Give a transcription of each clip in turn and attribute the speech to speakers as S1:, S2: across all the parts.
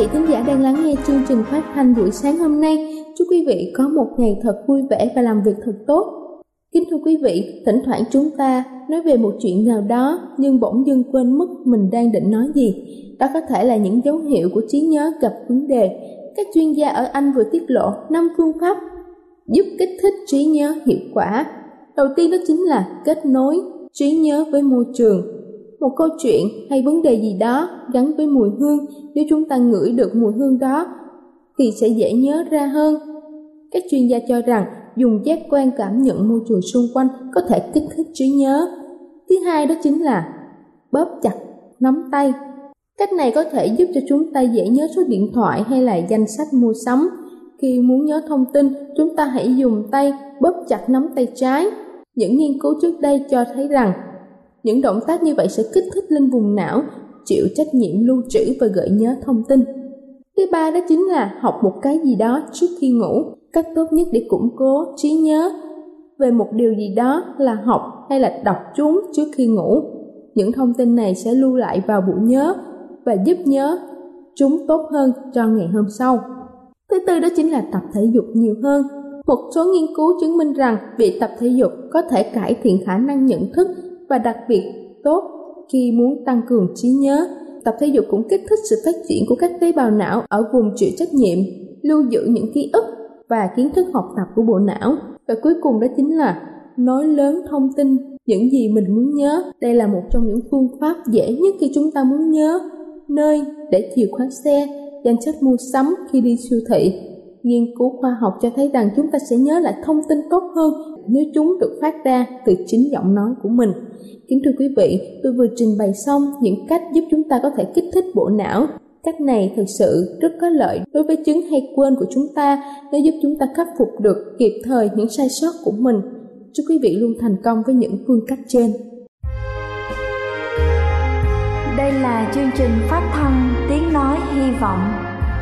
S1: Vị khán giả đang lắng nghe chương trình phát thanh buổi sáng hôm nay. Chúc quý vị có một ngày thật vui vẻ và làm việc thật tốt. Kính thưa quý vị, thỉnh thoảng chúng ta nói về một chuyện nào đó nhưng bỗng dưng quên mất mình đang định nói gì. Đó có thể là những dấu hiệu của trí nhớ gặp vấn đề. Các chuyên gia ở Anh vừa tiết lộ 5 phương pháp giúp kích thích trí nhớ hiệu quả. Đầu tiên đó chính là kết nối trí nhớ với môi trường một câu chuyện hay vấn đề gì đó gắn với mùi hương. Nếu chúng ta ngửi được mùi hương đó, thì sẽ dễ nhớ ra hơn. Các chuyên gia cho rằng dùng giác quan cảm nhận môi trường xung quanh có thể kích thích trí nhớ. Thứ hai đó chính là bóp chặt, nắm tay. Cách này có thể giúp cho chúng ta dễ nhớ số điện thoại hay là danh sách mua sắm. Khi muốn nhớ thông tin, chúng ta hãy dùng tay bóp chặt nắm tay trái. Những nghiên cứu trước đây cho thấy rằng những động tác như vậy sẽ kích thích lên vùng não, chịu trách nhiệm lưu trữ và gợi nhớ thông tin. Thứ ba đó chính là học một cái gì đó trước khi ngủ, cách tốt nhất để củng cố trí nhớ về một điều gì đó là học hay là đọc chúng trước khi ngủ. Những thông tin này sẽ lưu lại vào bộ nhớ và giúp nhớ chúng tốt hơn cho ngày hôm sau. Thứ tư đó chính là tập thể dục nhiều hơn. Một số nghiên cứu chứng minh rằng việc tập thể dục có thể cải thiện khả năng nhận thức và đặc biệt tốt khi muốn tăng cường trí nhớ. Tập thể dục cũng kích thích sự phát triển của các tế bào não ở vùng chịu trách nhiệm, lưu giữ những ký ức và kiến thức học tập của bộ não. Và cuối cùng đó chính là nói lớn thông tin những gì mình muốn nhớ. Đây là một trong những phương pháp dễ nhất khi chúng ta muốn nhớ nơi để chìa khóa xe, danh sách mua sắm khi đi siêu thị. Nghiên cứu khoa học cho thấy rằng chúng ta sẽ nhớ lại thông tin tốt hơn nếu chúng được phát ra từ chính giọng nói của mình. Kính thưa quý vị, tôi vừa trình bày xong những cách giúp chúng ta có thể kích thích bộ não. Cách này thực sự rất có lợi đối với chứng hay quên của chúng ta để giúp chúng ta khắc phục được kịp thời những sai sót của mình. Chúc quý vị luôn thành công với những phương cách trên.
S2: Đây là chương trình phát thanh Tiếng Nói Hy Vọng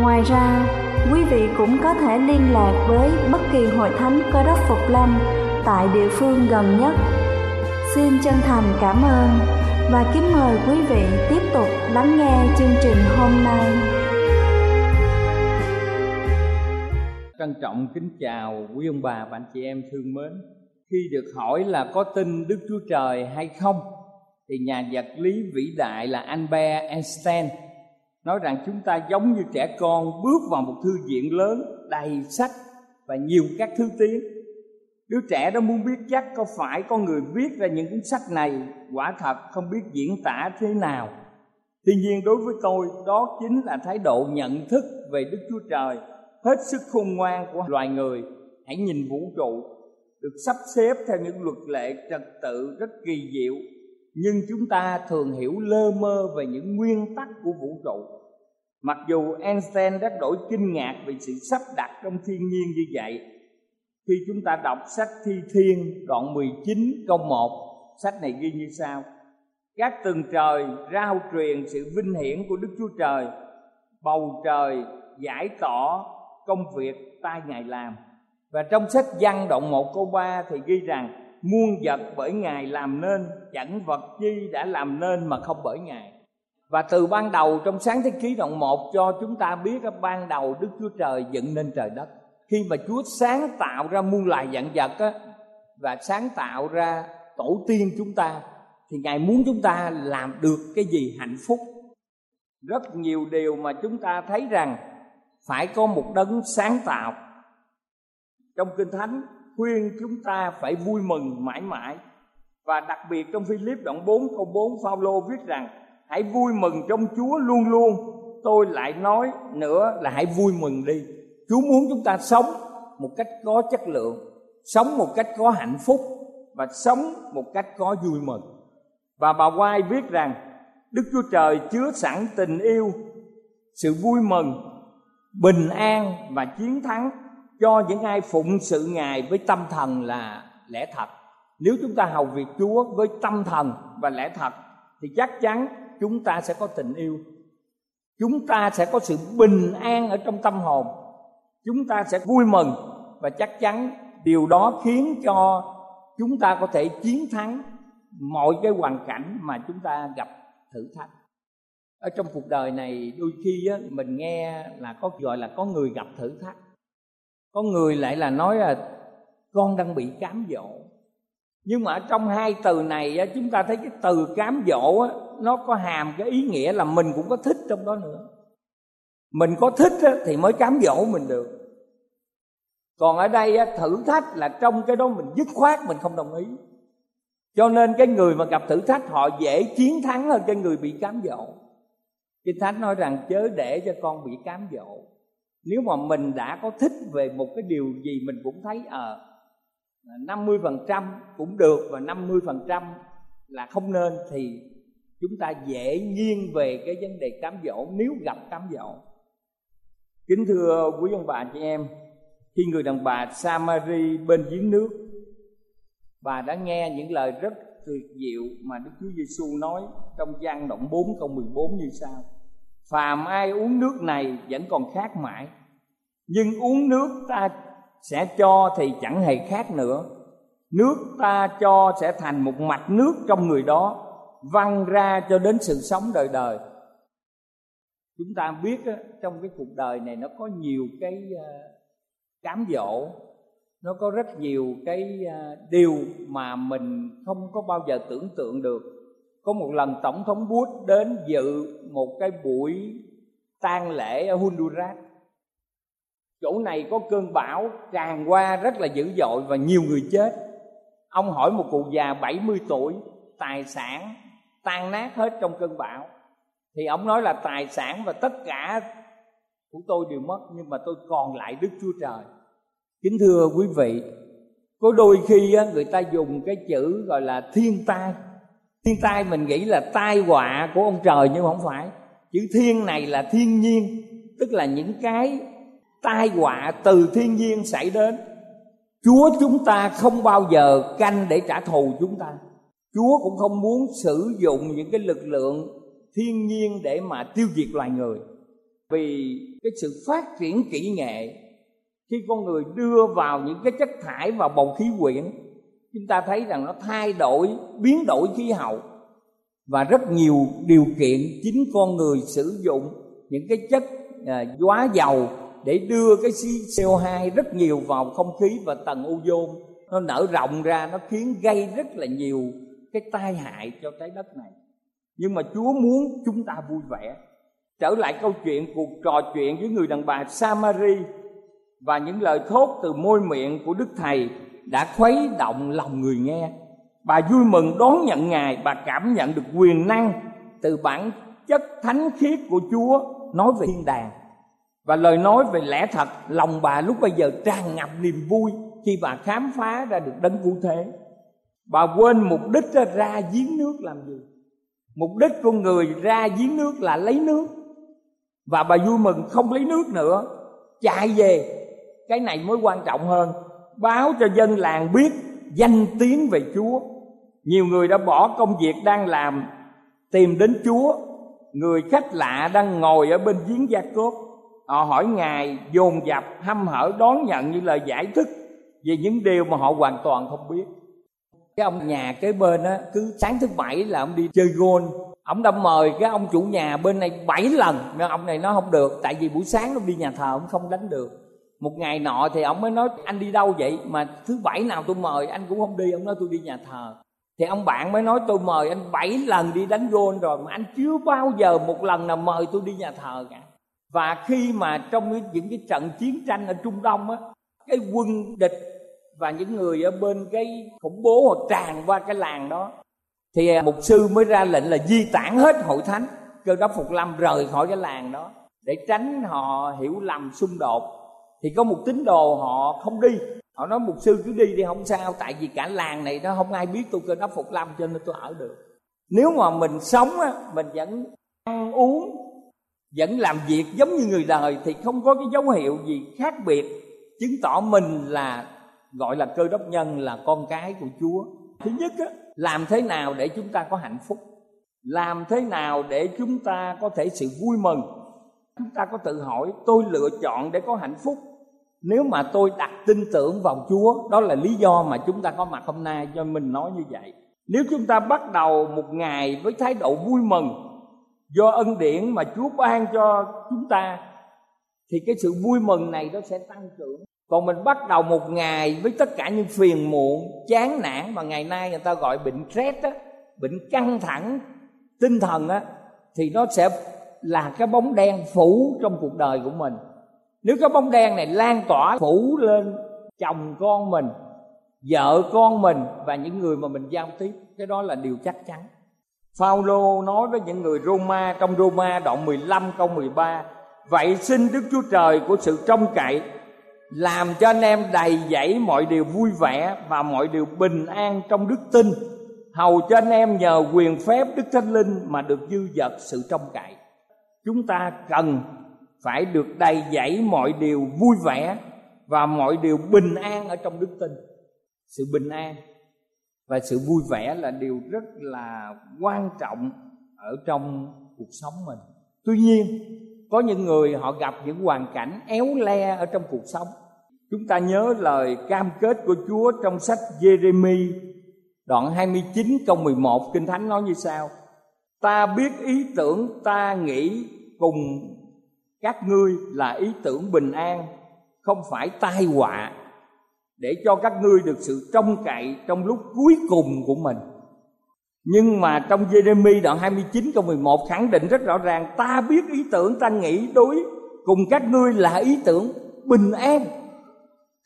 S2: Ngoài ra, quý vị cũng có thể liên lạc với bất kỳ hội thánh cơ đốc Phục Lâm tại địa phương gần nhất Xin chân thành cảm ơn và kính mời quý vị tiếp tục lắng nghe chương trình hôm nay.
S3: Trân trọng kính chào quý ông bà và anh chị em thương mến. Khi được hỏi là có tin Đức Chúa Trời hay không, thì nhà vật lý vĩ đại là Albert Einstein nói rằng chúng ta giống như trẻ con bước vào một thư viện lớn đầy sách và nhiều các thứ tiếng đứa trẻ đó muốn biết chắc có phải con người viết ra những cuốn sách này, quả thật không biết diễn tả thế nào. Tuy nhiên đối với tôi, đó chính là thái độ nhận thức về đức chúa trời, hết sức khôn ngoan của loài người. Hãy nhìn vũ trụ, được sắp xếp theo những luật lệ trật tự rất kỳ diệu nhưng chúng ta thường hiểu lơ mơ về những nguyên tắc của vũ trụ. Mặc dù Einstein rất đổi kinh ngạc về sự sắp đặt trong thiên nhiên như vậy, khi chúng ta đọc sách Thi Thiên đoạn 19 câu 1 sách này ghi như sau. Các tầng trời rao truyền sự vinh hiển của Đức Chúa Trời, bầu trời giải tỏ công việc tay Ngài làm. Và trong sách văn đoạn 1 câu 3 thì ghi rằng muôn vật bởi Ngài làm nên chẳng vật chi đã làm nên mà không bởi Ngài và từ ban đầu trong sáng thế ký đoạn 1 cho chúng ta biết ban đầu Đức Chúa Trời dựng nên trời đất khi mà Chúa sáng tạo ra muôn loài vạn vật á, và sáng tạo ra tổ tiên chúng ta thì Ngài muốn chúng ta làm được cái gì hạnh phúc. Rất nhiều điều mà chúng ta thấy rằng phải có một đấng sáng tạo. Trong Kinh Thánh khuyên chúng ta phải vui mừng mãi mãi. Và đặc biệt trong Philip đoạn 4 câu 4 Phaolô viết rằng hãy vui mừng trong Chúa luôn luôn. Tôi lại nói nữa là hãy vui mừng đi. Chúa muốn chúng ta sống một cách có chất lượng, sống một cách có hạnh phúc và sống một cách có vui mừng. Và bà Quai viết rằng Đức Chúa Trời chứa sẵn tình yêu, sự vui mừng, bình an và chiến thắng cho những ai phụng sự Ngài với tâm thần là lẽ thật. Nếu chúng ta hầu việc Chúa với tâm thần và lẽ thật thì chắc chắn chúng ta sẽ có tình yêu. Chúng ta sẽ có sự bình an ở trong tâm hồn chúng ta sẽ vui mừng và chắc chắn điều đó khiến cho chúng ta có thể chiến thắng mọi cái hoàn cảnh mà chúng ta gặp thử thách ở trong cuộc đời này đôi khi á, mình nghe là có gọi là có người gặp thử thách có người lại là nói là con đang bị cám dỗ. Nhưng mà ở trong hai từ này chúng ta thấy cái từ cám dỗ nó có hàm cái ý nghĩa là mình cũng có thích trong đó nữa. Mình có thích thì mới cám dỗ mình được. Còn ở đây thử thách là trong cái đó mình dứt khoát, mình không đồng ý. Cho nên cái người mà gặp thử thách, họ dễ chiến thắng hơn cái người bị cám dỗ. Kinh thánh nói rằng chớ để cho con bị cám dỗ nếu mà mình đã có thích về một cái điều gì mình cũng thấy ờ à, 50% cũng được và năm mươi phần trăm là không nên thì chúng ta dễ nghiêng về cái vấn đề cám dỗ nếu gặp cám dỗ. Kính thưa quý ông bà chị em khi người đàn bà Samari bên giếng nước bà đã nghe những lời rất tuyệt diệu mà Đức Chúa Giêsu nói trong gian động 4 câu 14 như sau phàm ai uống nước này vẫn còn khát mãi. Nhưng uống nước ta sẽ cho thì chẳng hề khát nữa. Nước ta cho sẽ thành một mạch nước trong người đó, văng ra cho đến sự sống đời đời. Chúng ta biết trong cái cuộc đời này nó có nhiều cái ờ, cám dỗ. Nó có rất nhiều cái ờ, điều mà mình không có bao giờ tưởng tượng được có một lần tổng thống Bush đến dự một cái buổi tang lễ ở Honduras. Chỗ này có cơn bão, tràn qua rất là dữ dội và nhiều người chết. Ông hỏi một cụ già 70 tuổi, tài sản tan nát hết trong cơn bão? Thì ông nói là tài sản và tất cả của tôi đều mất, nhưng mà tôi còn lại Đức Chúa Trời. Kính thưa quý vị, có đôi khi người ta dùng cái chữ gọi là thiên tai thiên tai mình nghĩ là tai họa của ông trời nhưng không phải. Chữ thiên này là thiên nhiên, tức là những cái tai họa từ thiên nhiên xảy đến. Chúa chúng ta không bao giờ canh để trả thù chúng ta. Chúa cũng không muốn sử dụng những cái lực lượng thiên nhiên để mà tiêu diệt loài người. Vì cái sự phát triển kỹ nghệ, khi con người đưa vào những cái chất thải vào bầu khí quyển chúng ta thấy rằng nó thay đổi biến đổi khí hậu. Và rất nhiều điều kiện chính con người sử dụng những cái chất à, hóa dầu để đưa cái CO2 rất nhiều vào không khí và tầng ozone. Nó nở rộng ra nó khiến gây rất là nhiều cái tai hại cho trái đất này. Nhưng mà Chúa muốn chúng ta vui vẻ. Trở lại câu chuyện cuộc trò chuyện với người đàn bà Samari và những lời thốt từ môi miệng của Đức Thầy đã khuấy động lòng người nghe. Bà vui mừng đón nhận ngài bà cảm nhận được quyền năng từ bản chất thánh khiết của chúa nói về thiên đàng. Và lời nói về lẽ thật lòng bà lúc bây giờ tràn ngập niềm vui khi bà khám phá ra được đấng cứu thế. Bà quên mục đích ra, ra giếng nước làm gì. Mục đích của người ra giếng nước là lấy nước. Và bà vui mừng không lấy nước nữa chạy về. Cái này mới quan trọng hơn báo cho dân làng biết danh tiếng về chúa. Nhiều người đã bỏ công việc đang làm, tìm đến chúa. Người khách lạ đang ngồi ở bên giếng gia Cốp. họ hỏi ngài, dồn dập, hăm hở, đón nhận như lời giải thích về những điều mà họ hoàn toàn không biết. Cái ông nhà kế bên á, cứ sáng thứ bảy là ông đi chơi gôn ông đã mời cái ông chủ nhà bên này bảy lần. Nhưng ông này nó không được, tại vì buổi sáng nó đi nhà thờ, ông không đánh được một ngày nọ thì ông mới nói, anh đi đâu vậy? Mà thứ bảy nào tôi mời, anh cũng không đi. Ông nói, tôi đi nhà thờ. Thì ông bạn mới nói, tôi mời anh bảy lần đi đánh gôn rồi, mà anh chưa bao giờ một lần nào mời tôi đi nhà thờ cả. Và khi mà trong những cái trận chiến tranh ở trung đông á, cái quân địch và những người ở bên cái khủng bố họ tràn qua cái làng đó, thì à, mục sư mới ra lệnh là di tản hết hội thánh. Cơ đốc phục lâm rời khỏi cái làng đó để tránh họ hiểu lầm xung đột thì có một tín đồ họ không đi. Họ nói mục sư cứ đi đi không sao. Tại vì cả làng này nó không ai biết tôi cơ đốc phục lâm cho nên tôi ở được. Nếu mà mình sống á mình vẫn ăn uống vẫn làm việc giống như người đời thì không có cái dấu hiệu gì khác biệt. Chứng tỏ mình là gọi là cơ đốc nhân là con cái của chúa. Thứ nhất á, làm thế nào để chúng ta có hạnh phúc? Làm thế nào để chúng ta có thể sự vui mừng? Chúng ta có tự hỏi tôi lựa chọn để có hạnh phúc nếu mà tôi đặt tin tưởng vào chúa, đó là lý do mà chúng ta có mặt hôm nay cho mình nói như vậy. Nếu chúng ta bắt đầu một ngày với thái độ vui mừng do ân điển mà chúa ban cho chúng ta, thì cái sự vui mừng này nó sẽ tăng trưởng. Còn mình bắt đầu một ngày với tất cả những phiền muộn, chán nản mà ngày nay người ta gọi bệnh stress á, bệnh căng thẳng tinh thần á, thì nó sẽ là cái bóng đen phủ trong cuộc đời của mình nếu cái bóng đen này lan tỏa, phủ lên chồng con mình, vợ con mình và những người mà mình giao tiếp, cái đó là điều chắc chắn. Phaolô nói với những người Roma trong Roma đoạn 15 câu 13 Vậy xin Đức Chúa Trời của sự trông cậy làm cho anh em đầy dẫy mọi điều vui vẻ và mọi điều bình an trong đức tin, hầu cho anh em nhờ quyền phép đức thánh linh mà được dư dật sự trông cậy. Chúng ta cần phải được đầy dẫy mọi điều vui vẻ và mọi điều bình an ở trong đức tin. Sự bình an và sự vui vẻ là điều rất là quan trọng ở trong cuộc sống mình. Tuy nhiên, có những người họ gặp những hoàn cảnh éo le ở trong cuộc sống. Chúng ta nhớ lời cam kết của Chúa trong sách Jeremy đoạn 29 câu 11 Kinh Thánh nói như sau Ta biết ý tưởng ta nghĩ cùng các ngươi là ý tưởng bình an, Không phải tai họa, Để cho các ngươi được sự trông cậy trong lúc cuối cùng của mình. Nhưng mà trong Jeremy đoạn 29 câu 11 khẳng định rất rõ ràng, Ta biết ý tưởng, ta nghĩ đối, cùng các ngươi là ý tưởng bình an,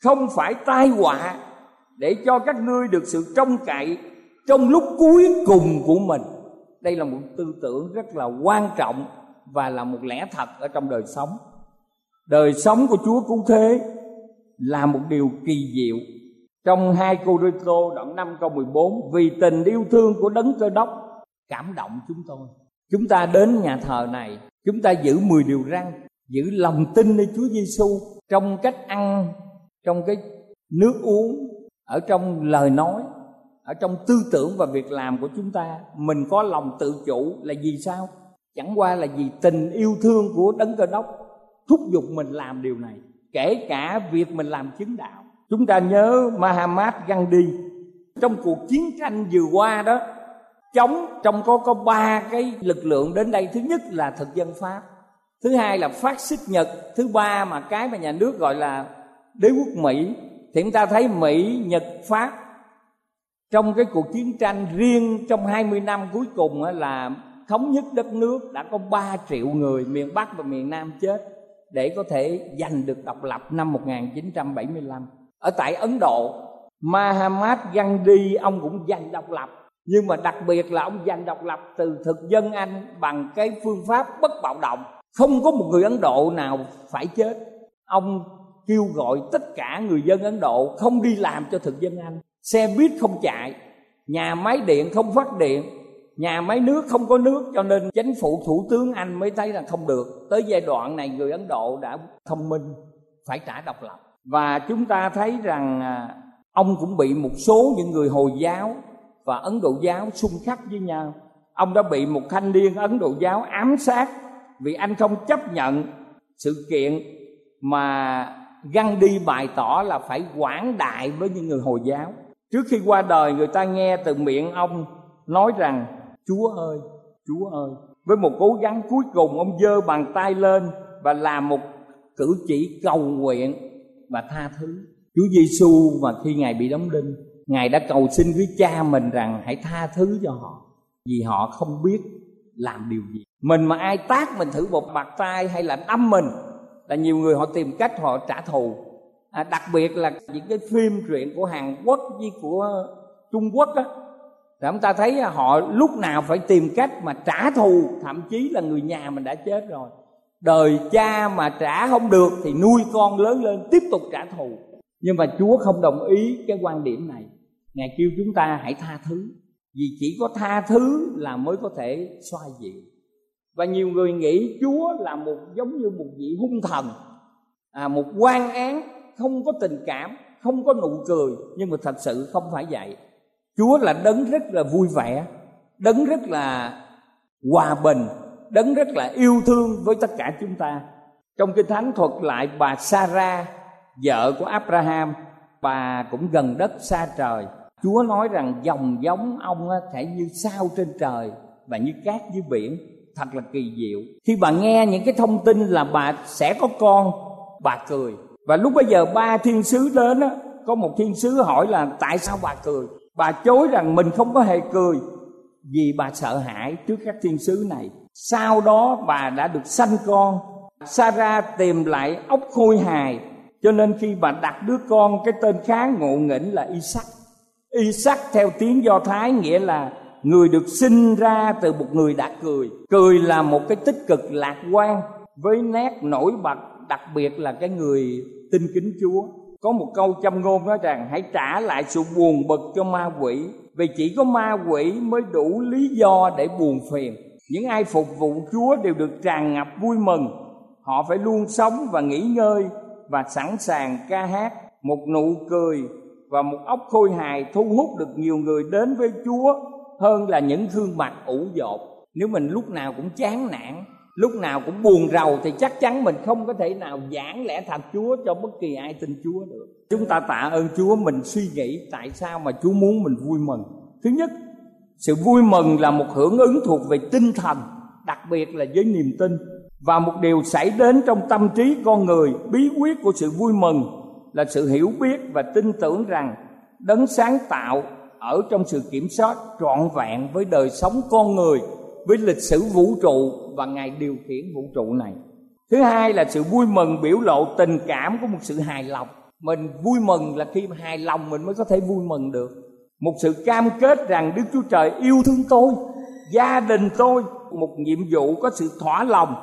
S3: Không phải tai họa, Để cho các ngươi được sự trông cậy Trong lúc cuối cùng của mình. Đây là một tư tưởng rất là quan trọng và là một lẽ thật ở trong đời sống. Đời sống của Chúa cũng thế Là một điều kỳ diệu. Trong hai cô đôi tô đoạn 5 câu 14 Vì tình yêu thương của đấng cơ đốc Cảm động chúng tôi. Chúng ta đến nhà thờ này, Chúng ta giữ 10 điều răn, Giữ lòng tin nơi Chúa Giêsu Trong cách ăn, Trong cái nước uống, Ở trong lời nói, Ở trong tư tưởng và việc làm của chúng ta. Mình có lòng tự chủ là gì sao? Chẳng qua là vì tình yêu thương của đấng cơ đốc Thúc giục mình làm điều này, Kể cả việc mình làm chứng đạo. Chúng ta nhớ Mahatma Gandhi. Trong cuộc chiến tranh vừa qua đó, chống, trong có có ba cái lực lượng đến đây. Thứ nhất là thực dân pháp, thứ hai là phát xít nhật, thứ ba mà cái mà nhà nước gọi là đế quốc mỹ. Thì chúng ta thấy mỹ, nhật, pháp, trong cái cuộc chiến tranh riêng trong 20 năm cuối cùng là thống nhất đất nước đã có 3 triệu người miền Bắc và miền Nam chết để có thể giành được độc lập năm 1975 ở tại Ấn Độ, Mahatma Gandhi, ông cũng giành độc lập. Nhưng mà đặc biệt là ông giành độc lập từ thực dân Anh bằng cái phương pháp bất bạo động. Không có một người Ấn Độ nào phải chết. Ông kêu gọi tất cả người dân Ấn Độ không đi làm cho thực dân Anh. Xe buýt không chạy, nhà máy điện không phát điện nhà máy nước không có nước, cho nên chính phủ, thủ tướng anh mới thấy là không được. Tới giai đoạn này, người ấn độ đã thông minh, phải trả độc lập. Và chúng ta thấy rằng à, ông cũng bị một số những người hồi giáo và ấn độ giáo xung khắc với nhau. Ông đã bị một thanh niên ấn độ giáo ám sát vì anh không chấp nhận sự kiện mà găng đi bày tỏ là phải quảng đại với những người hồi giáo. Trước khi qua đời, người ta nghe từ miệng ông nói rằng chúa ơi chúa ơi. Với một cố gắng cuối cùng ông dơ bàn tay lên và làm một cử chỉ cầu nguyện và tha thứ. Chúa giêsu mà khi ngài bị đóng đinh ngài đã cầu xin với cha mình rằng hãy tha thứ cho họ vì họ không biết làm điều gì. Mình mà ai tác mình thử một bạc tay hay là đâm mình là nhiều người họ tìm cách họ trả thù. À, đặc biệt là những cái phim truyện của hàn quốc với của trung quốc á thì chúng ta thấy à, họ lúc nào phải tìm cách mà trả thù thậm chí là người nhà mình đã chết rồi. Đời cha mà trả không được thì nuôi con lớn lên tiếp tục trả thù. Nhưng mà chúa không đồng ý cái quan điểm này. Ngài kêu chúng ta hãy tha thứ. Vì chỉ có tha thứ là mới có thể xoa dịu. Và nhiều người nghĩ chúa là một giống như một vị hung thần à, một quan án không có tình cảm không có nụ cười. Nhưng mà thật sự không phải vậy chúa là đấng rất là vui vẻ, đấng rất là hòa bình, đấng rất là yêu thương với tất cả chúng ta. Trong kinh thánh thuật lại bà Sarah vợ của Abraham, bà cũng gần đất xa trời. Chúa nói rằng dòng giống ông thể như sao trên trời và như cát dưới biển. Thật là kỳ diệu. Khi bà nghe những cái thông tin là bà sẽ có con, bà cười. Và lúc bây giờ ba thiên sứ đến á, có một thiên sứ hỏi là tại sao bà cười? Bà chối rằng mình không có hề cười vì bà sợ hãi trước các thiên sứ này. Sau đó bà đã được sanh con. Sarah tìm lại ốc khôi hài. Cho nên khi bà đặt đứa con, cái tên khá ngộ nghĩnh là Isaac. Isaac theo tiếng Do Thái nghĩa là người được sinh ra từ một người đã cười. Cười là một cái tích cực lạc quan với nét nổi bật, đặc biệt là cái người tin kính Chúa có một câu châm ngôn nói rằng, hãy trả lại sự buồn bực cho ma quỷ, vì chỉ có ma quỷ mới đủ lý do để buồn phiền. Những ai phục vụ chúa đều được tràn ngập vui mừng. Họ phải luôn sống và nghỉ ngơi và sẵn sàng ca hát. Một nụ cười và một ốc khôi hài thu hút được nhiều người đến với chúa hơn là những gương mặt ủ dột. Nếu mình lúc nào cũng chán nản lúc nào cũng buồn rầu thì chắc chắn mình không có thể nào giảng lẽ thật Chúa cho bất kỳ ai tin Chúa được. Chúng ta tạ ơn Chúa mình suy nghĩ tại sao mà Chúa muốn mình vui mừng. Thứ nhất, sự vui mừng là một hưởng ứng thuộc về tinh thần, đặc biệt là với niềm tin. Và một điều xảy đến trong tâm trí con người, bí quyết của sự vui mừng là sự hiểu biết và tin tưởng rằng đấng sáng tạo ở trong sự kiểm soát trọn vẹn với đời sống con người với lịch sử vũ trụ và ngài điều khiển vũ trụ này. Thứ hai là sự vui mừng biểu lộ tình cảm của một sự hài lòng. Mình vui mừng là khi hài lòng mình mới có thể vui mừng được. Một sự cam kết rằng đức chúa trời yêu thương tôi, gia đình tôi, một nhiệm vụ có sự thỏa lòng.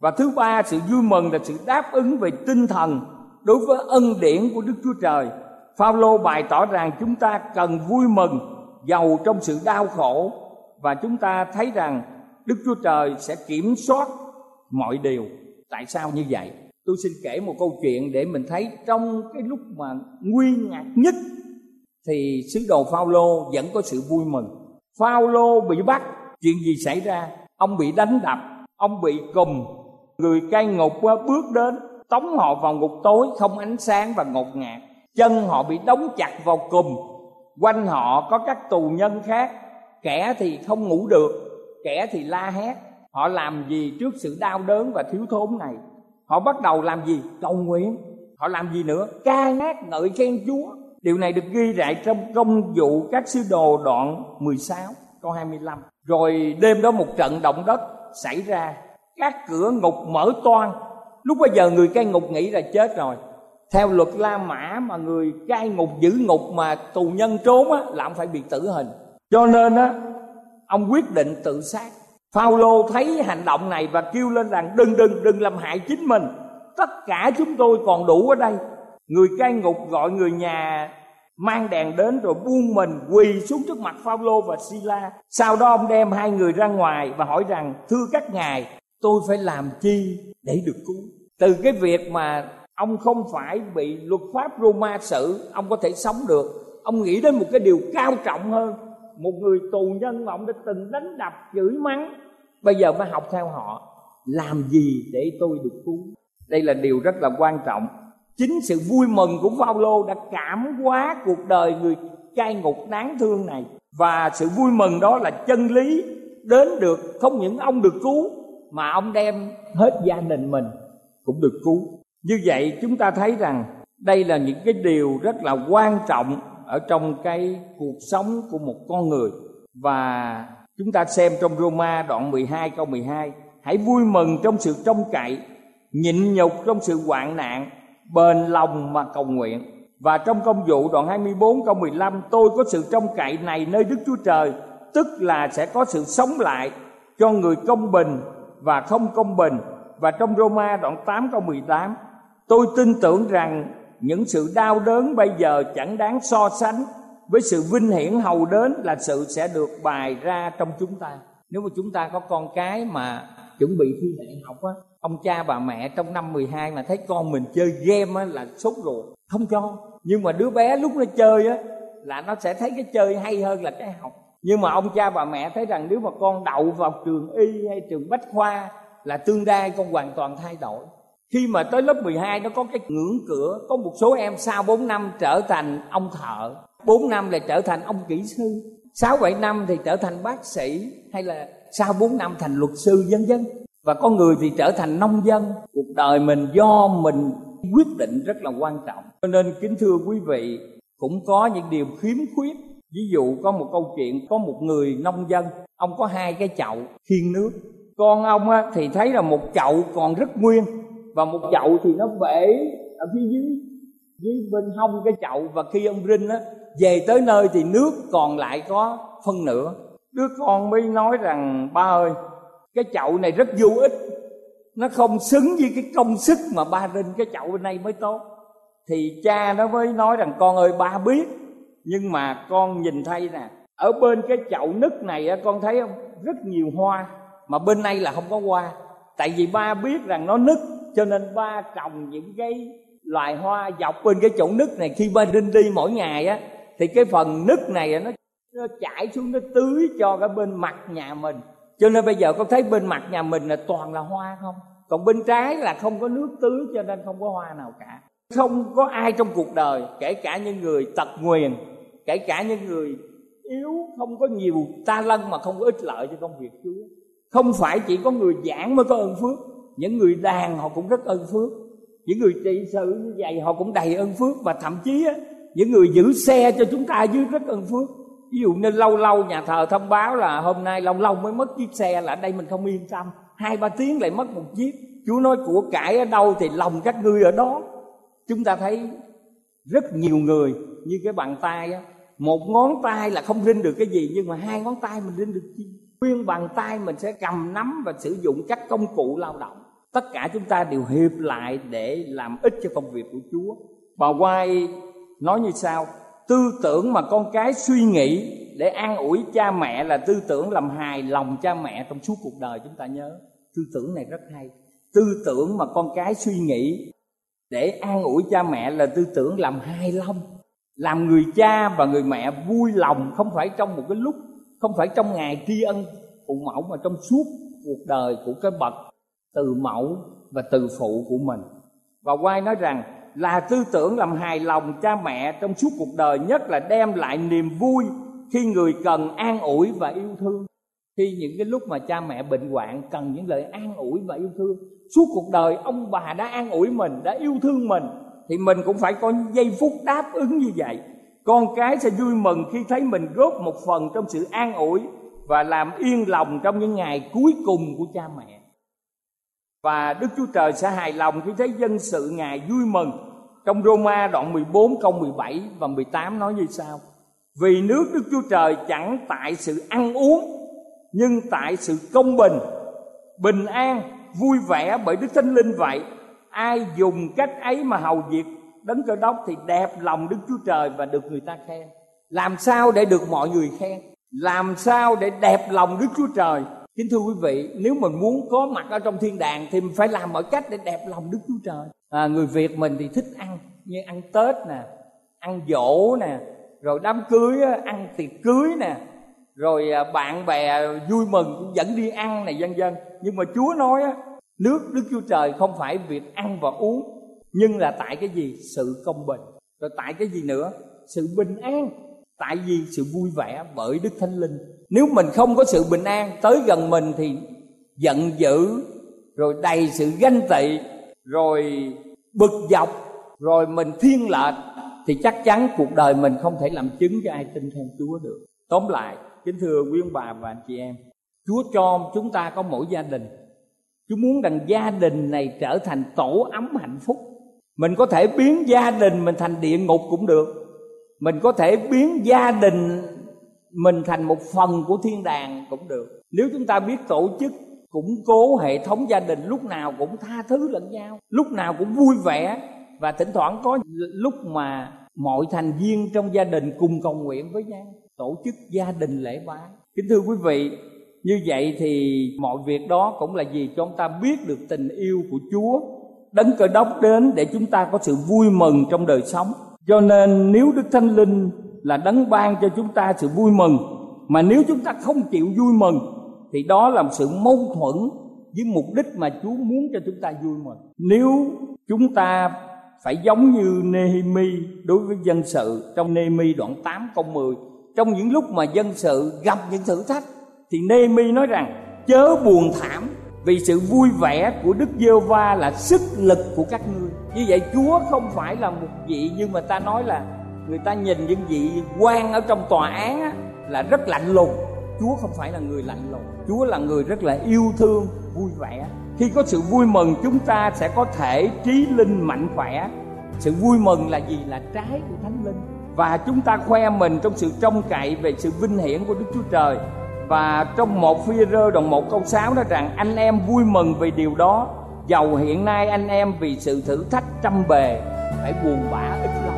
S3: Và thứ ba, sự vui mừng là sự đáp ứng về tinh thần đối với ân điển của đức chúa trời. Phaolô bày tỏ rằng chúng ta cần vui mừng, giàu trong sự đau khổ và chúng ta thấy rằng Đức Chúa Trời sẽ kiểm soát mọi điều. Tại sao như vậy? Tôi xin kể một câu chuyện để mình thấy trong cái lúc mà nguy ngạc nhất thì sứ đồ Phaolô vẫn có sự vui mừng. Phaolô bị bắt, chuyện gì xảy ra? Ông bị đánh đập, ông bị cùm, người cai ngục bước đến tống họ vào ngục tối không ánh sáng và ngột ngạt. Chân họ bị đóng chặt vào cùm, quanh họ có các tù nhân khác kẻ thì không ngủ được, kẻ thì la hét. Họ làm gì trước sự đau đớn và thiếu thốn này? Họ bắt đầu làm gì? Cầu nguyện. Họ làm gì nữa? Ca hát ngợi khen chúa. Điều này được ghi lại trong công vụ các sứ đồ đoạn 16 câu 25 rồi đêm đó một trận động đất xảy ra. Các cửa ngục mở toan lúc bây giờ người cai ngục nghĩ là chết rồi. Theo luật la mã mà người cai ngục giữ ngục mà tù nhân trốn á là ông phải bị tử hình cho nên á ông quyết định tự sát Phaolô thấy hành động này và kêu lên rằng đừng đừng đừng làm hại chính mình tất cả chúng tôi còn đủ ở đây người cai ngục gọi người nhà mang đèn đến rồi buông mình quỳ xuống trước mặt Phaolô và Sila. Sau đó ông đem hai người ra ngoài và hỏi rằng: "Thưa các ngài, tôi phải làm chi để được cứu?" Từ cái việc mà ông không phải bị luật pháp Roma xử, ông có thể sống được. Ông nghĩ đến một cái điều cao trọng hơn, một người tù nhân mà ông đã từng đánh đập chửi mắng, bây giờ phải học theo họ làm gì để tôi được cứu. Đây là điều rất là quan trọng. Chính sự vui mừng của Phaolô đã cảm hóa cuộc đời người cai ngục đáng thương này. Và sự vui mừng đó là chân lý đến được không những ông được cứu mà ông đem hết gia đình mình cũng được cứu. Như vậy chúng ta thấy rằng đây là những cái điều rất là quan trọng ở trong cái cuộc sống của một con người và chúng ta xem trong Roma đoạn 12 câu 12 hãy vui mừng trong sự trông cậy, nhịn nhục trong sự hoạn nạn, bền lòng mà cầu nguyện. Và trong công vụ đoạn 24 câu 15 tôi có sự trông cậy này nơi Đức Chúa Trời, tức là sẽ có sự sống lại cho người công bình và không công bình. Và trong Roma đoạn 8 câu 18 tôi tin tưởng rằng những sự đau đớn bây giờ chẳng đáng so sánh với sự vinh hiển hầu đến là sự sẽ được bài ra trong chúng ta. Nếu mà chúng ta có con cái mà chuẩn bị thi đại học á, ông cha bà mẹ trong năm 12 mà thấy con mình chơi game á là sốt ruột, không cho. Nhưng mà đứa bé lúc nó chơi á là nó sẽ thấy cái chơi hay hơn là cái học. Nhưng mà ông cha bà mẹ thấy rằng nếu mà con đậu vào trường y hay trường bách khoa là tương lai con hoàn toàn thay đổi khi mà tới lớp 12 nó có cái ngưỡng cửa có một số em sau 4 năm trở thành ông thợ. 4 năm là trở thành ông kỹ sư. 6 7 năm thì trở thành bác sĩ hay là sau 4 năm thành luật sư vân vân. Và con người thì trở thành nông dân. Cuộc đời mình do mình quyết định rất là quan trọng. Cho nên kính thưa quý vị cũng có những điều khiếm khuyết. Ví dụ có một câu chuyện có một người nông dân ông có hai cái chậu khiên nước. Con ông á, thì thấy là một chậu còn rất nguyên và một chậu thì nó bể ở phía dưới dưới bên hông cái chậu. Và khi ông rinh á về tới nơi thì nước còn lại có phân nửa. Đứa con mới nói rằng ba ơi cái chậu này rất vô ích. Nó không xứng với cái công sức mà ba rinh cái chậu bên đây mới tốt. Thì cha nó mới nói rằng con ơi ba biết nhưng mà con nhìn thấy nè ở bên cái chậu nứt này con thấy không? Rất nhiều hoa mà bên đây là không có hoa. Tại vì ba biết rằng nó nứt cho nên ba trồng những cái loài hoa dọc bên cái chỗ nứt này, khi ba đinh đi mỗi ngày á, thì cái phần nứt này nó nó chảy xuống, nó tưới cho cái bên mặt nhà mình. Cho nên bây giờ con thấy bên mặt nhà mình là toàn là hoa không? Còn bên trái là không có nước tưới cho nên không có hoa nào cả. Không có ai trong cuộc đời, kể cả những người tật nguyền, kể cả những người yếu, không có nhiều ta lân mà không có ích lợi cho công việc chúa. Không phải chỉ có người giảng mới có ơn phước những người đàn họ cũng rất ơn phước. Những người trị sự như vậy họ cũng đầy ơn phước và thậm chí á, những người giữ xe cho chúng ta dưới rất ơn phước. Ví dụ như lâu lâu nhà thờ thông báo là hôm nay lâu lâu mới mất chiếc xe là ở đây mình không yên tâm. Hai ba tiếng lại mất một chiếc. Chúa nói của cải ở đâu thì lòng các ngươi ở đó. Chúng ta thấy rất nhiều người như cái bàn tay á một ngón tay là không rinh được cái gì nhưng mà hai ngón tay mình rinh được chi? Nguyên bàn tay mình sẽ cầm nắm và sử dụng các công cụ lao động tất cả chúng ta đều hiệp lại để làm ích cho công việc của chúa. Bà quay nói như sau, tư tưởng mà con cái suy nghĩ để an ủi cha mẹ là tư tưởng làm hài lòng cha mẹ trong suốt cuộc đời chúng ta nhớ. Tư tưởng này rất hay. Tư tưởng mà con cái suy nghĩ để an ủi cha mẹ là tư tưởng làm hài lòng, làm người cha và người mẹ vui lòng, không phải trong một cái lúc, không phải trong ngày tri ân phụ mẫu mà trong suốt cuộc đời của cái bậc từ mẫu và từ phụ của mình. Và quay nói rằng là tư tưởng làm hài lòng cha mẹ trong suốt cuộc đời, nhất là đem lại niềm vui khi người cần an ủi và yêu thương. Khi những cái lúc mà cha mẹ bệnh hoạn cần những lời an ủi và yêu thương, suốt cuộc đời ông bà đã an ủi mình, đã yêu thương mình, thì mình cũng phải có giây phút đáp ứng như vậy. Con cái sẽ vui mừng khi thấy mình góp một phần trong sự an ủi và làm yên lòng trong những ngày cuối cùng của cha mẹ và đức chúa trời sẽ hài lòng khi thấy dân sự ngài vui mừng. Trong Roma đoạn 14 câu 17 và 18 nói như sau. Vì nước Đức Chúa Trời chẳng tại sự ăn uống, nhưng tại sự công bình bình an, vui vẻ bởi Đức Thánh Linh vậy. Ai dùng cách ấy mà hầu việc, đấng cơ đốc thì đẹp lòng Đức Chúa Trời và được người ta khen. Làm sao để được mọi người khen? Làm sao để đẹp lòng Đức Chúa Trời? Kính thưa quý vị nếu mình muốn có mặt ở trong thiên đàng thì mình phải làm mọi cách để đẹp lòng Đức Chúa Trời. À, người Việt mình thì thích ăn như ăn Tết nè ăn dỗ nè rồi đám cưới ăn tiệc cưới nè rồi à, bạn bè vui mừng cũng dẫn đi ăn này vân vân. Nhưng mà Chúa nói á nước Đức Chúa Trời không phải việc ăn và uống nhưng là tại cái gì? Sự công bình. Rồi tại cái gì nữa? Sự bình an tại vì sự vui vẻ bởi Đức Thánh Linh nếu mình không có sự bình an tới gần mình thì giận dữ rồi đầy sự ganh tị rồi bực dọc rồi mình thiên lệch thì chắc chắn cuộc đời mình không thể làm chứng cho ai tin theo Chúa được. Tóm lại, kính thưa quý ông bà và anh chị em, Chúa cho chúng ta có mỗi gia đình. Chúa muốn rằng gia đình này trở thành tổ ấm hạnh phúc. Mình có thể biến gia đình mình thành địa ngục cũng được. Mình có thể biến gia đình mình thành một phần của thiên đàng cũng được. Nếu chúng ta biết tổ chức củng cố hệ thống gia đình lúc nào cũng tha thứ lẫn nhau, lúc nào cũng vui vẻ. Và thỉnh thoảng có lúc mà mọi thành viên trong gia đình cùng cầu nguyện với nhau tổ chức gia đình lễ bái. Kính thưa quý vị như vậy thì mọi việc đó cũng là gì cho chúng ta biết được tình yêu của chúa đấng cơ đốc đến để chúng ta có sự vui mừng trong đời sống cho nên nếu đức thánh linh là đấng ban cho chúng ta sự vui mừng, mà nếu chúng ta không chịu vui mừng, thì đó là một sự mâu thuẫn với mục đích mà Chúa muốn cho chúng ta vui mừng. Nếu chúng ta phải giống như Nehemi đối với dân sự trong Nehemi đoạn 8 câu 10 trong những lúc mà dân sự gặp những thử thách, thì Nehemi nói rằng, chớ buồn thảm vì sự vui vẻ của Đức giê va là sức lực của các ngươi như vậy Chúa không phải là một vị như mà ta nói là người ta nhìn những vị quan ở trong tòa án á, là rất lạnh lùng. Chúa không phải là người lạnh lùng. Chúa là người rất là yêu thương vui vẻ. Khi có sự vui mừng chúng ta sẽ có thể trí linh mạnh khỏe. Sự vui mừng là gì? Là trái của thánh linh. Và chúng ta khoe mình trong sự trông cậy về sự vinh hiển của đức chúa trời. Và trong một phi rơ đồng một câu sáu nói rằng anh em vui mừng vì điều đó dầu hiện nay anh em vì sự thử thách trăm bề phải buồn bã ít lâu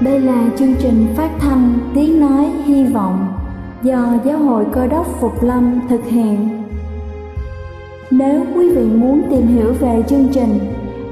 S2: Đây là chương trình phát thanh Tiếng Nói Hy Vọng do Giáo hội Cơ đốc Phục Lâm thực hiện. Nếu quý vị muốn tìm hiểu về chương trình